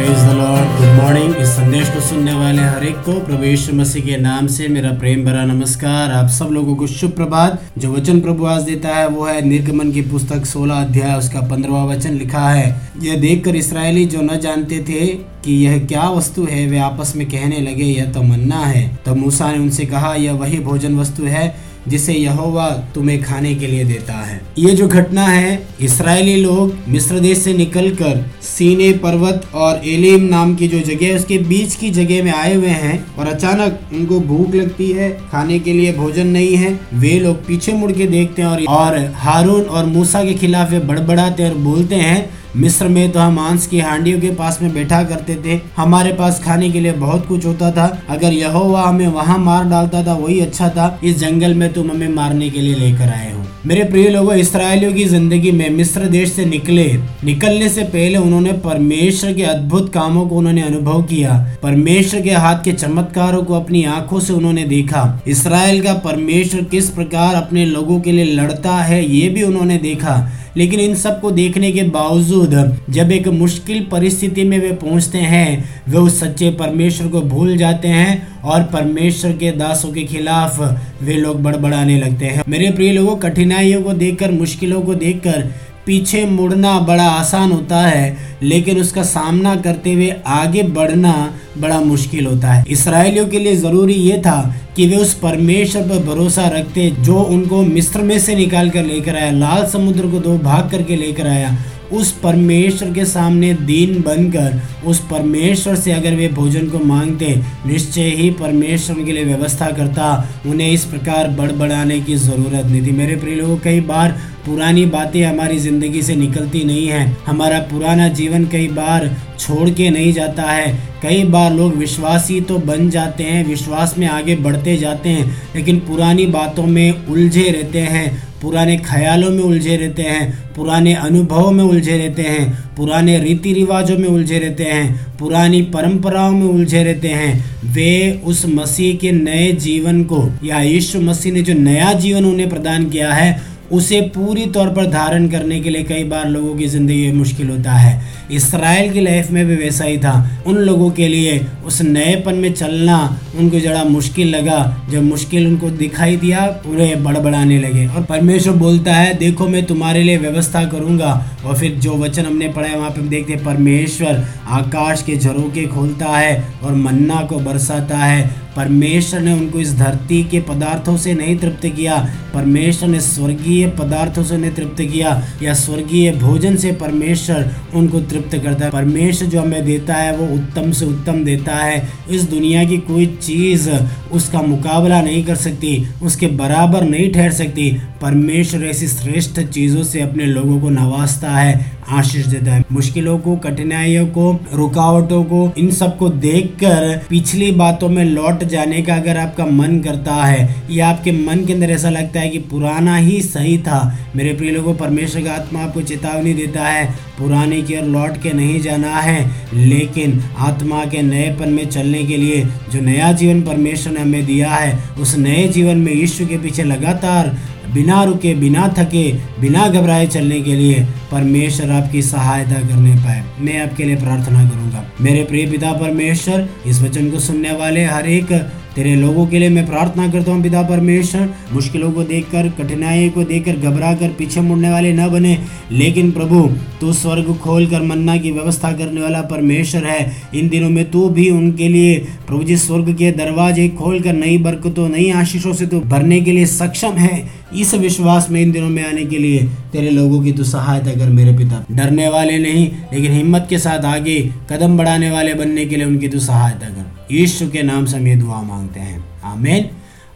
Praise the Lord good morning इस संदेश को सुनने वाले हर एक को प्रभु यीशु मसीह के नाम से मेरा प्रेम भरा नमस्कार। आप सब लोगों को शुभ प्रभात। जो वचन प्रभु आज देता है, वो है निर्गमन की पुस्तक 16 अध्याय, उसका पंद्रवा वचन लिखा है। यह देखकर इसराइली जो न जानते थे कि यह क्या वस्तु है, वे आपस में कहने लगे, यह तो मन्ना है। तब मूसा ने उनसे कहा, यह वही भोजन वस्तु है जिसे यहोवा तुम्हें खाने के लिए देता है। ये जो घटना है इसराइली लोग मिस्र देश से निकलकर सीने पर्वत और एलिम नाम की जो जगह है उसके बीच की जगह में आए हुए हैं और अचानक उनको भूख लगती है खाने के लिए भोजन नहीं है। वे लोग पीछे मुड़ के देखते हैं और, हारून और मूसा के खिलाफ वे बड़बड़ाते और बोलते हैं मिस्र में तो हम मांस की हांडियों के पास में बैठा करते थे। हमारे पास खाने के लिए बहुत कुछ होता था। अगर यहोवा हमें वहाँ मार डालता था, वही अच्छा था। इस जंगल में तुम हमें मारने के लिए लेकर आए हो। मेरे प्रिय लोगों, इसराइलियों की ज़िंदगी में मिस्र देश से निकले। निकलने से पहले उन्होंने परमेश्वर के अद्भुत कामों को उन्होंने अनुभव किया। परमेश्वर के हाथ के चमत्कारों को अपनी आँखों से उन्होंने देखा। इसराइल का परमेश्वर किस प्रकार अपने लोगों के लिए लड़ता है, ये भी उन्होंने देखा। लेकिन इन सबको देखने के बावजूद, जब एक मुश्किल परिस्थिति में वे पहुँचते हैं, वे उस सच्चे परमेश्वर को भूल जाते हैं और परमेश्वर के दासों के खिलाफ वे लोग बड़बड़ाने लगते हैं। मेरे प्रिय लोगों, कठिनाइयों को देखकर, मुश्किलों को देखकर पीछे मुड़ना बड़ा आसान होता है, लेकिन उसका सामना करते हुए आगे बढ़ना बड़ा मुश्किल होता है। इसराइलियों के लिए ज़रूरी ये था कि वे उस परमेश्वर पर भरोसा रखते, जो उनको मिस्र में से निकाल कर लेकर आया, लाल समुद्र को दो भाग करके लेकर आया उस परमेश्वर के सामने दीन बनकर, उस परमेश्वर से अगर वे भोजन को मांगते, निश्चय ही परमेश्वर उनके लिए व्यवस्था करता, उन्हें इस प्रकार बड़बड़ाने की ज़रूरत नहीं थी। मेरे प्रिय लोगों, कई बार पुरानी बातें हमारी ज़िंदगी से निकलती नहीं हैं। हमारा पुराना जीवन कई बार छोड़ के नहीं जाता है। कई बार लोग विश्वासी तो बन जाते हैं, विश्वास में आगे बढ़ते जाते हैं, लेकिन पुरानी बातों में उलझे रहते हैं। पुराने ख्यालों में उलझे रहते हैं, पुराने अनुभवों में उलझे रहते हैं, पुराने रीति रिवाजों में उलझे रहते हैं, पुरानी परंपराओं में उलझे रहते हैं। वे उस मसीह के नए जीवन को या यीशु मसीह ने जो नया जीवन उन्हें प्रदान किया है उसे पूरी तौर पर धारण करने के लिए कई बार लोगों की ज़िंदगी में मुश्किल होता है। इसराइल की लाइफ में भी वैसा ही था। उन लोगों के लिए उस नएपन में चलना उनको जरा मुश्किल लगा। जब मुश्किल उनको दिखाई दिया, उन्हें बड़बड़ाने लगे और परमेश्वर बोलता है, देखो, मैं तुम्हारे लिए व्यवस्था करूँगा। और फिर जो वचन हमने पढ़ा है, वहाँ पर देखते परमेश्वर आकाश के झरोके खोलता है और मन्ना को बरसाता है। परमेश्वर ने उनको इस धरती के पदार्थों से नहीं तृप्त किया। परमेश्वर ने स्वर्गीय पदार्थों से नहीं तृप्त किया या स्वर्गीय भोजन से परमेश्वर उनको तृप्त करता है। परमेश्वर जो हमें देता है, वो उत्तम से उत्तम देता है। इस दुनिया की कोई चीज़ उसका मुकाबला नहीं कर सकती, उसके बराबर नहीं ठहर सकती। परमेश्वर ऐसी श्रेष्ठ चीज़ों से अपने लोगों को नवाजता है। आशीष देता है। मुश्किलों को, कठिनाइयों को, रुकावटों को, इन सबको देखकर पिछली बातों में लौट जाने का अगर आपका मन करता है, या आपके मन के अंदर ऐसा लगता है कि पुराना ही सही था। मेरे प्रिय लोगों, परमेश्वर का आत्मा आपको चेतावनी देता है, पुराने की ओर लौट के नहीं जाना है, लेकिन आत्मा के नएपन में चलने के लिए जो नया जीवन परमेश्वर ने हमें दिया है, उस नए जीवन में यीशु के पीछे लगातार, बिना रुके, बिना थके, बिना घबराए चलने के लिए परमेश्वर आपकी सहायता करने पाए। मैं आपके लिए प्रार्थना करूँगा। मेरे प्रिय पिता परमेश्वर, इस वचन को सुनने वाले हर एक, तेरे लोगों के लिए मैं प्रार्थना करता हूँ, पिता परमेश्वर। मुश्किलों को देखकर, कठिनाई को देखकर घबरा कर पीछे मुड़ने वाले न बने। लेकिन प्रभु, तू स्वर्ग खोल कर मन्ना की व्यवस्था करने वाला परमेश्वर है। इन दिनों में तू भी उनके लिए, प्रभु जी, स्वर्ग के दरवाजे खोल कर नई बरकतों, नई आशीषों से तू भरने के लिए सक्षम है। इस विश्वास में इन दिनों में आने के लिए तेरे लोगों की तो सहायता कर मेरे पिता। डरने वाले नहीं, लेकिन हिम्मत के साथ आगे कदम बढ़ाने वाले बनने के लिए उनकी तो सहायता कर। यीशु के नाम से हम ये दुआ मांगते हैं। आमीन।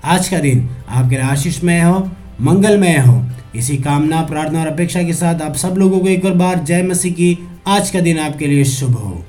आज का दिन आपके लिए आशीषमय हो, मंगलमय हो। इसी कामना, प्रार्थना और अपेक्षा के साथ आप सब लोगों को एक और बार जय मसीह की आज का दिन आपके लिए शुभ हो।